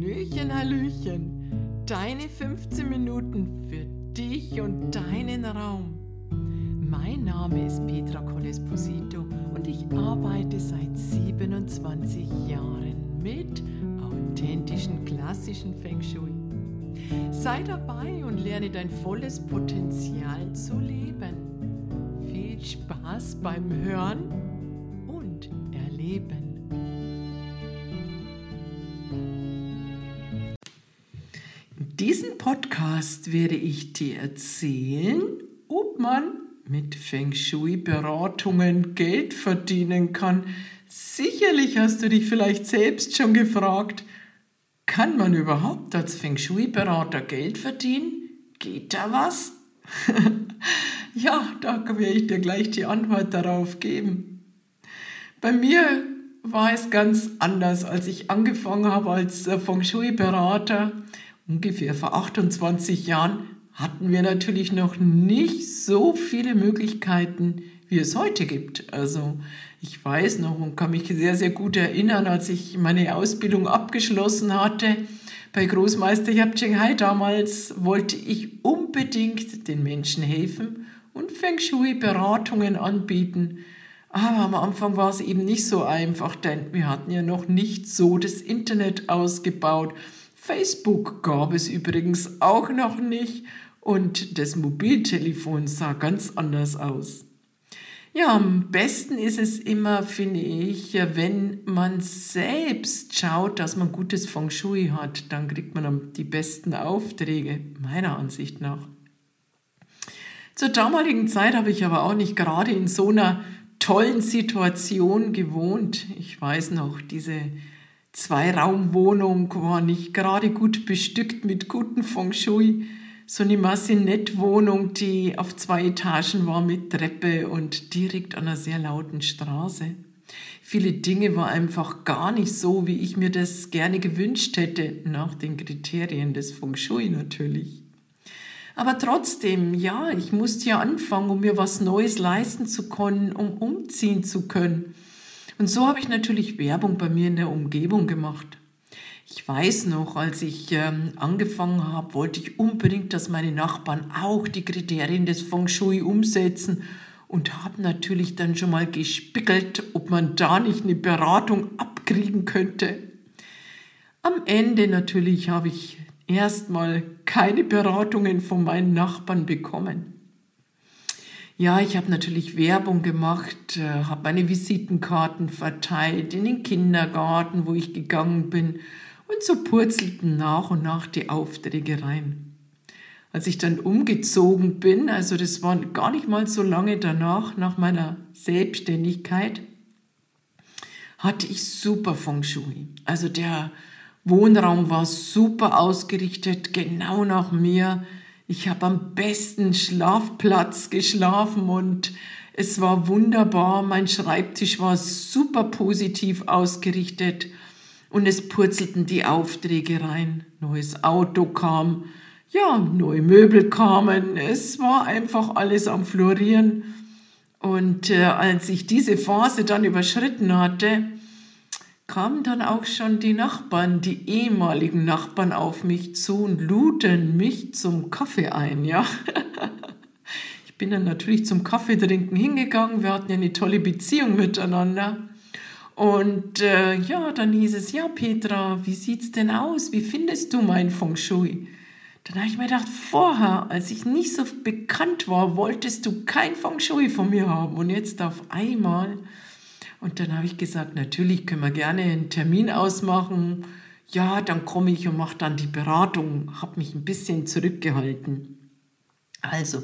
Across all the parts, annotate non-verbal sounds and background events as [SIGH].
Hallöchen, Hallöchen. Deine 15 Minuten für dich und deinen Raum. Mein Name ist Petra Colesposito und ich arbeite seit 27 Jahren mit authentischen klassischen Feng Shui. Sei dabei und lerne dein volles Potenzial zu leben. Viel Spaß beim Hören diesem Podcast werde ich dir erzählen, ob man mit Feng Shui-Beratungen Geld verdienen kann. Sicherlich hast du dich vielleicht selbst schon gefragt, kann man überhaupt als Feng Shui-Berater Geld verdienen? Geht da was? [LAUGHS] ja, da werde ich dir gleich die Antwort darauf geben. Bei mir war es ganz anders, als ich angefangen habe als äh, Feng Shui-Berater ungefähr vor 28 Jahren hatten wir natürlich noch nicht so viele Möglichkeiten, wie es heute gibt. Also ich weiß noch und kann mich sehr, sehr gut erinnern, als ich meine Ausbildung abgeschlossen hatte bei Großmeister Yap Cheng Hai damals, wollte ich unbedingt den Menschen helfen und Feng Shui Beratungen anbieten. Aber am Anfang war es eben nicht so einfach, denn wir hatten ja noch nicht so das Internet ausgebaut. Facebook gab es übrigens auch noch nicht und das Mobiltelefon sah ganz anders aus. Ja, am besten ist es immer, finde ich, wenn man selbst schaut, dass man gutes Feng Shui hat, dann kriegt man die besten Aufträge, meiner Ansicht nach. Zur damaligen Zeit habe ich aber auch nicht gerade in so einer tollen Situation gewohnt. Ich weiß noch, diese Zweiraumwohnung war nicht gerade gut bestückt mit guten Feng Shui. So eine Massinett-Wohnung, die auf zwei Etagen war mit Treppe und direkt an einer sehr lauten Straße. Viele Dinge waren einfach gar nicht so, wie ich mir das gerne gewünscht hätte, nach den Kriterien des Feng Shui natürlich. Aber trotzdem, ja, ich musste ja anfangen, um mir was Neues leisten zu können, um umziehen zu können. Und so habe ich natürlich Werbung bei mir in der Umgebung gemacht. Ich weiß noch, als ich ähm, angefangen habe, wollte ich unbedingt, dass meine Nachbarn auch die Kriterien des Feng Shui umsetzen und habe natürlich dann schon mal gespickelt, ob man da nicht eine Beratung abkriegen könnte. Am Ende natürlich habe ich erstmal keine Beratungen von meinen Nachbarn bekommen. Ja, ich habe natürlich Werbung gemacht, äh, habe meine Visitenkarten verteilt in den Kindergarten, wo ich gegangen bin. Und so purzelten nach und nach die Aufträge rein. Als ich dann umgezogen bin, also das war gar nicht mal so lange danach, nach meiner Selbstständigkeit, hatte ich super Feng Shui. Also der Wohnraum war super ausgerichtet, genau nach mir. Ich habe am besten Schlafplatz geschlafen und es war wunderbar. Mein Schreibtisch war super positiv ausgerichtet und es purzelten die Aufträge rein. Neues Auto kam, ja, neue Möbel kamen. Es war einfach alles am Florieren. Und äh, als ich diese Phase dann überschritten hatte, kamen dann auch schon die Nachbarn, die ehemaligen Nachbarn auf mich zu und luden mich zum Kaffee ein, ja. [LAUGHS] Ich bin dann natürlich zum Kaffeetrinken hingegangen, wir hatten ja eine tolle Beziehung miteinander. Und äh, ja, dann hieß es, ja Petra, wie sieht's denn aus? Wie findest du mein Feng Shui? Dann habe ich mir gedacht, vorher, als ich nicht so bekannt war, wolltest du kein Feng Shui von mir haben. Und jetzt auf einmal und dann habe ich gesagt, natürlich können wir gerne einen Termin ausmachen. Ja, dann komme ich und mache dann die Beratung. Habe mich ein bisschen zurückgehalten. Also,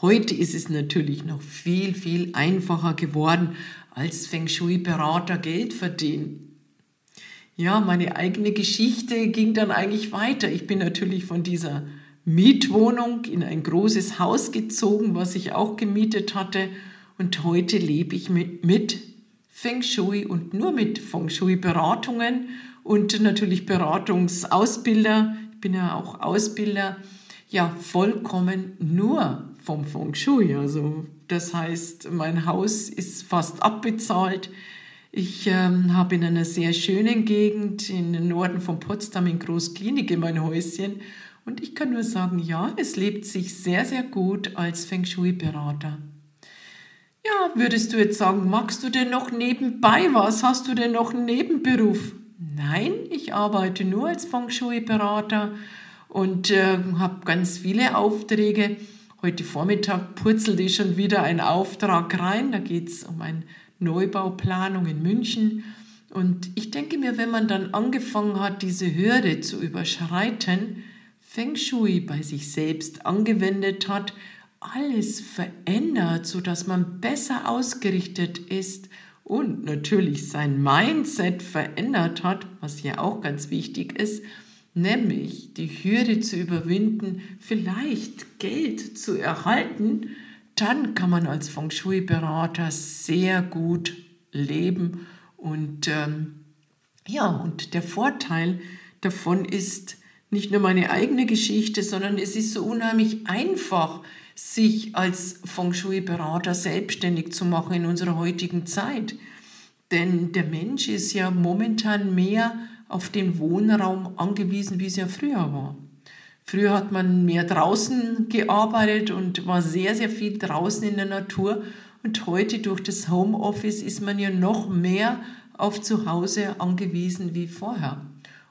heute ist es natürlich noch viel, viel einfacher geworden, als Feng Shui-Berater Geld verdienen. Ja, meine eigene Geschichte ging dann eigentlich weiter. Ich bin natürlich von dieser Mietwohnung in ein großes Haus gezogen, was ich auch gemietet hatte. Und heute lebe ich mit, mit Feng Shui und nur mit Feng Shui Beratungen und natürlich Beratungsausbilder. Ich bin ja auch Ausbilder. Ja, vollkommen nur vom Feng Shui. Also das heißt, mein Haus ist fast abbezahlt. Ich ähm, habe in einer sehr schönen Gegend im Norden von Potsdam in Großklinik in mein Häuschen und ich kann nur sagen, ja, es lebt sich sehr, sehr gut als Feng Shui-Berater. Ja, würdest du jetzt sagen, magst du denn noch nebenbei was? Hast du denn noch einen Nebenberuf? Nein, ich arbeite nur als Feng Shui-Berater und äh, habe ganz viele Aufträge. Heute Vormittag purzelte schon wieder ein Auftrag rein. Da geht es um eine Neubauplanung in München. Und ich denke mir, wenn man dann angefangen hat, diese Hürde zu überschreiten, Feng Shui bei sich selbst angewendet hat, alles verändert, sodass man besser ausgerichtet ist und natürlich sein Mindset verändert hat, was ja auch ganz wichtig ist, nämlich die Hürde zu überwinden, vielleicht Geld zu erhalten, dann kann man als Feng Shui-Berater sehr gut leben. Und ähm, ja, und der Vorteil davon ist nicht nur meine eigene Geschichte, sondern es ist so unheimlich einfach, sich als Feng Shui-Berater selbstständig zu machen in unserer heutigen Zeit. Denn der Mensch ist ja momentan mehr auf den Wohnraum angewiesen, wie es ja früher war. Früher hat man mehr draußen gearbeitet und war sehr, sehr viel draußen in der Natur. Und heute durch das Homeoffice ist man ja noch mehr auf Zuhause angewiesen wie vorher.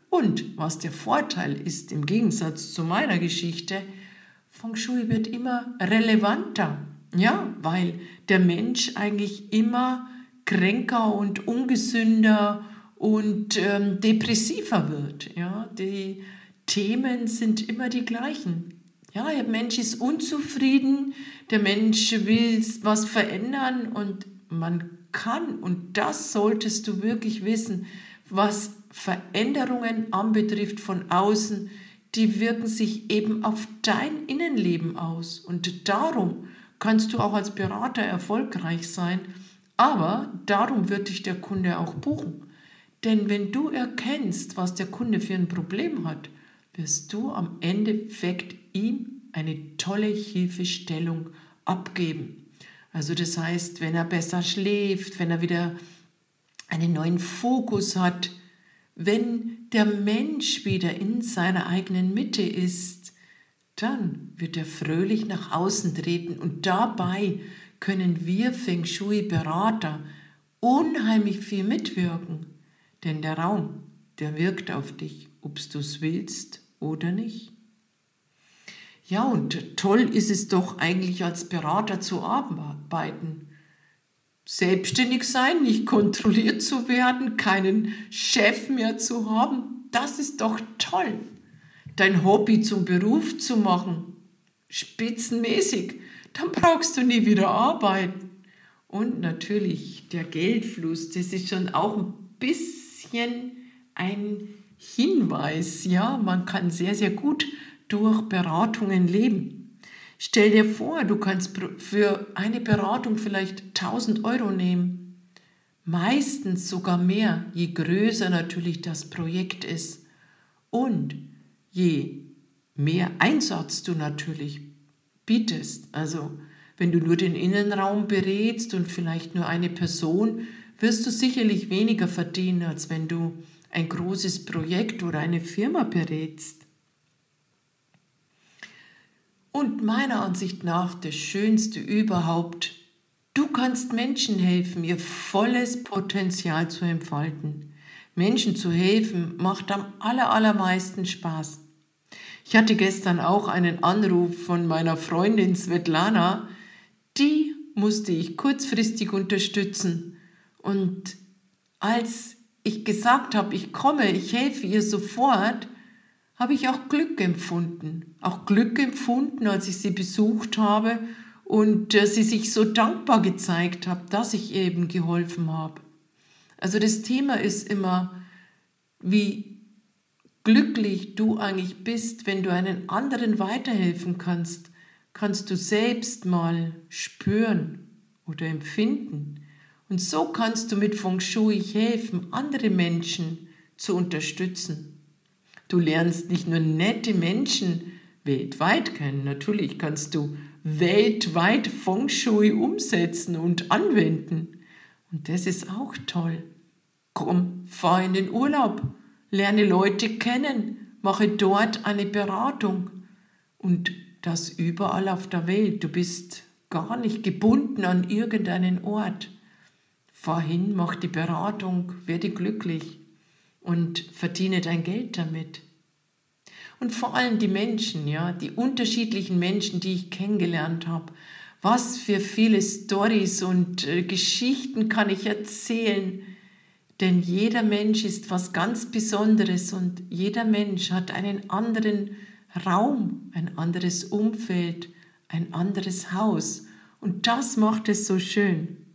Und was der Vorteil ist im Gegensatz zu meiner Geschichte, Feng Shui wird immer relevanter. Ja, weil der Mensch eigentlich immer kränker und ungesünder und ähm, depressiver wird. Ja, die Themen sind immer die gleichen. Ja, der Mensch ist unzufrieden, der Mensch will was verändern und man kann, und das solltest du wirklich wissen, was Veränderungen anbetrifft von außen, die wirken sich eben auf dein Innenleben aus. Und darum kannst du auch als Berater erfolgreich sein, aber darum wird dich der Kunde auch buchen. Denn wenn du erkennst, was der Kunde für ein Problem hat, wirst du am Endeffekt ihm eine tolle Hilfestellung abgeben. Also das heißt, wenn er besser schläft, wenn er wieder einen neuen Fokus hat, wenn der Mensch wieder in seiner eigenen Mitte ist, dann wird er fröhlich nach außen treten und dabei können wir Feng Shui Berater unheimlich viel mitwirken. Denn der Raum, der wirkt auf dich, ob du es willst oder nicht. Ja, und toll ist es doch eigentlich als Berater zu arbeiten. Selbstständig sein, nicht kontrolliert zu werden, keinen Chef mehr zu haben, das ist doch toll. Dein Hobby zum Beruf zu machen, spitzenmäßig, dann brauchst du nie wieder arbeiten. Und natürlich der Geldfluss, das ist schon auch ein bisschen ein Hinweis. Ja, man kann sehr, sehr gut durch Beratungen leben. Stell dir vor, du kannst für eine Beratung vielleicht 1000 Euro nehmen. Meistens sogar mehr, je größer natürlich das Projekt ist. Und je mehr Einsatz du natürlich bietest. Also wenn du nur den Innenraum berätst und vielleicht nur eine Person, wirst du sicherlich weniger verdienen, als wenn du ein großes Projekt oder eine Firma berätst. Und meiner Ansicht nach das Schönste überhaupt, du kannst Menschen helfen, ihr volles Potenzial zu entfalten. Menschen zu helfen macht am allermeisten Spaß. Ich hatte gestern auch einen Anruf von meiner Freundin Svetlana, die musste ich kurzfristig unterstützen und als ich gesagt habe, ich komme, ich helfe ihr sofort, habe ich auch Glück empfunden. Auch Glück empfunden, als ich sie besucht habe und äh, sie sich so dankbar gezeigt hat, dass ich eben geholfen habe. Also das Thema ist immer, wie glücklich du eigentlich bist, wenn du einen anderen weiterhelfen kannst, kannst du selbst mal spüren oder empfinden. Und so kannst du mit Feng Shui helfen, andere Menschen zu unterstützen. Du lernst nicht nur nette Menschen weltweit kennen, natürlich kannst du weltweit Feng Shui umsetzen und anwenden. Und das ist auch toll. Komm, fahr in den Urlaub, lerne Leute kennen, mache dort eine Beratung. Und das überall auf der Welt. Du bist gar nicht gebunden an irgendeinen Ort. Fahr hin, mach die Beratung, werde glücklich und verdiene dein Geld damit. Und vor allem die Menschen, ja, die unterschiedlichen Menschen, die ich kennengelernt habe. Was für viele Stories und äh, Geschichten kann ich erzählen? Denn jeder Mensch ist was ganz Besonderes und jeder Mensch hat einen anderen Raum, ein anderes Umfeld, ein anderes Haus. Und das macht es so schön.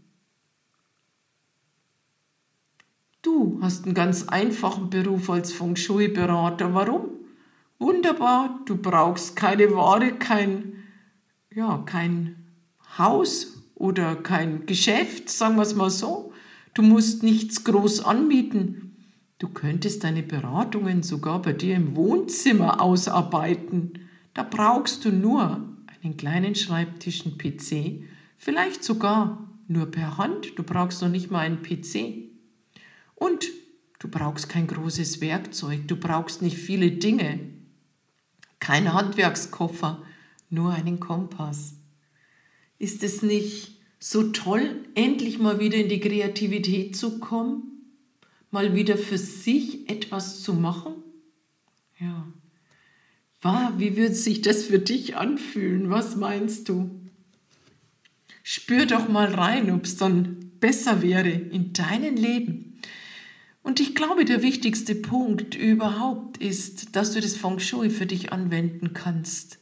Du hast einen ganz einfachen Beruf als Feng Shui-Berater. Warum? Wunderbar, du brauchst keine Ware, kein, ja, kein Haus oder kein Geschäft, sagen wir es mal so. Du musst nichts groß anbieten. Du könntest deine Beratungen sogar bei dir im Wohnzimmer ausarbeiten. Da brauchst du nur einen kleinen Schreibtisch, einen PC, vielleicht sogar nur per Hand. Du brauchst noch nicht mal einen PC. Und du brauchst kein großes Werkzeug, du brauchst nicht viele Dinge. Kein Handwerkskoffer, nur einen Kompass. Ist es nicht so toll, endlich mal wieder in die Kreativität zu kommen? mal wieder für sich etwas zu machen? Ja. Wie würde sich das für dich anfühlen? Was meinst du? Spür doch mal rein, ob es dann besser wäre in deinem Leben. Und ich glaube, der wichtigste Punkt überhaupt ist, dass du das Feng Shui für dich anwenden kannst,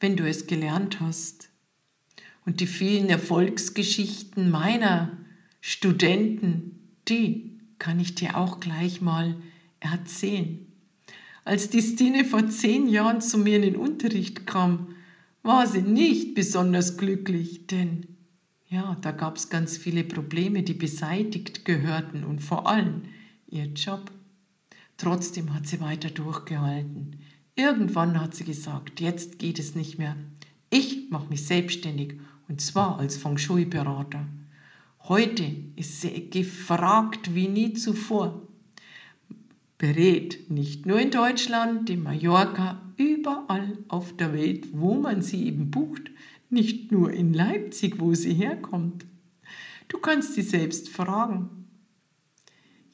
wenn du es gelernt hast. Und die vielen Erfolgsgeschichten meiner Studenten, die kann ich dir auch gleich mal erzählen. Als die Stine vor zehn Jahren zu mir in den Unterricht kam, war sie nicht besonders glücklich, denn ja, da gab es ganz viele Probleme, die beseitigt gehörten und vor allem ihr Job. Trotzdem hat sie weiter durchgehalten. Irgendwann hat sie gesagt, jetzt geht es nicht mehr. Ich mache mich selbstständig und zwar als Feng Shui-Berater. Heute ist sie gefragt wie nie zuvor. Berät nicht nur in Deutschland, in Mallorca, überall auf der Welt, wo man sie eben bucht, nicht nur in Leipzig, wo sie herkommt. Du kannst sie selbst fragen.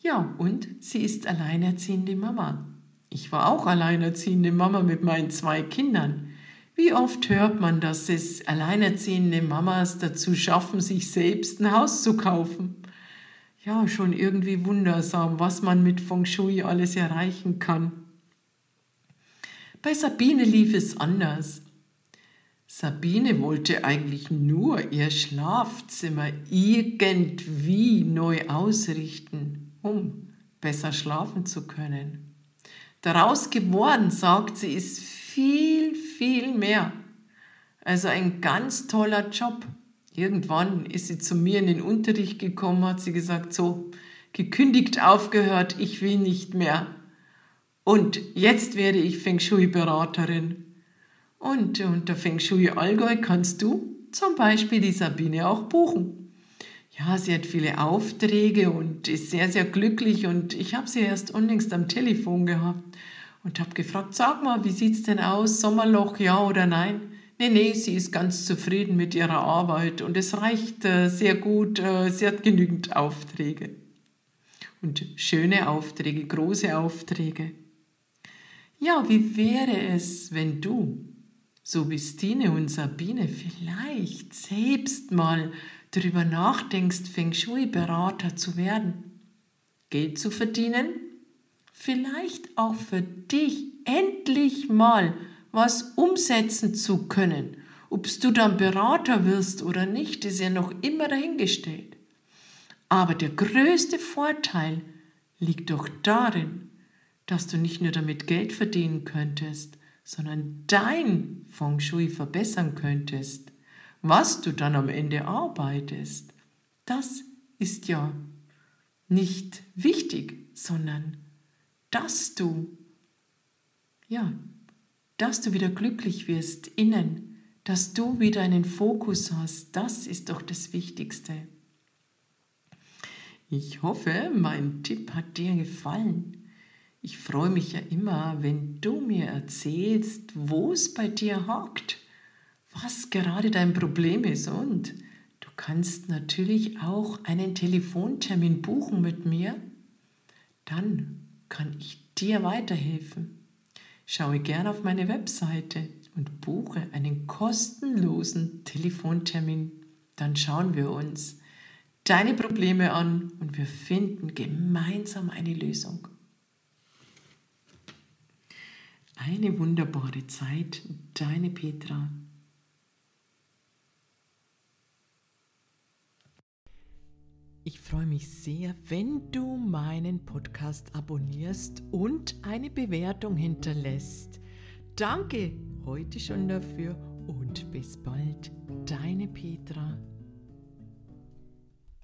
Ja, und sie ist alleinerziehende Mama. Ich war auch alleinerziehende Mama mit meinen zwei Kindern. Wie oft hört man, dass es alleinerziehende Mamas dazu schaffen, sich selbst ein Haus zu kaufen? Ja, schon irgendwie wundersam, was man mit Feng Shui alles erreichen kann. Bei Sabine lief es anders. Sabine wollte eigentlich nur ihr Schlafzimmer irgendwie neu ausrichten, um besser schlafen zu können. Daraus geworden, sagt sie, ist viel, viel mehr. Also ein ganz toller Job. Irgendwann ist sie zu mir in den Unterricht gekommen, hat sie gesagt, so, gekündigt, aufgehört, ich will nicht mehr. Und jetzt werde ich Feng Shui-Beraterin. Und unter Feng Shui Allgäu kannst du zum Beispiel die Sabine auch buchen. Ja, sie hat viele Aufträge und ist sehr, sehr glücklich und ich habe sie erst unlängst am Telefon gehabt und habe gefragt, sag mal, wie sieht's denn aus, Sommerloch, ja oder nein? Nee, nee, sie ist ganz zufrieden mit ihrer Arbeit und es reicht äh, sehr gut, äh, sie hat genügend Aufträge. Und schöne Aufträge, große Aufträge. Ja, wie wäre es, wenn du, so wie Stine und Sabine, vielleicht selbst mal darüber nachdenkst, Feng Shui-Berater zu werden? Geld zu verdienen? vielleicht auch für dich endlich mal was umsetzen zu können. Ob du dann Berater wirst oder nicht, ist ja noch immer dahingestellt. Aber der größte Vorteil liegt doch darin, dass du nicht nur damit Geld verdienen könntest, sondern dein Feng Shui verbessern könntest. Was du dann am Ende arbeitest, das ist ja nicht wichtig, sondern dass du, ja, dass du wieder glücklich wirst innen, dass du wieder einen Fokus hast, das ist doch das Wichtigste. Ich hoffe, mein Tipp hat dir gefallen. Ich freue mich ja immer, wenn du mir erzählst, wo es bei dir hakt, was gerade dein Problem ist und du kannst natürlich auch einen Telefontermin buchen mit mir. Dann kann ich dir weiterhelfen. Schaue gerne auf meine Webseite und buche einen kostenlosen Telefontermin. Dann schauen wir uns deine Probleme an und wir finden gemeinsam eine Lösung. Eine wunderbare Zeit, deine Petra. Ich freue mich sehr, wenn du meinen Podcast abonnierst und eine Bewertung hinterlässt. Danke heute schon dafür und bis bald, deine Petra.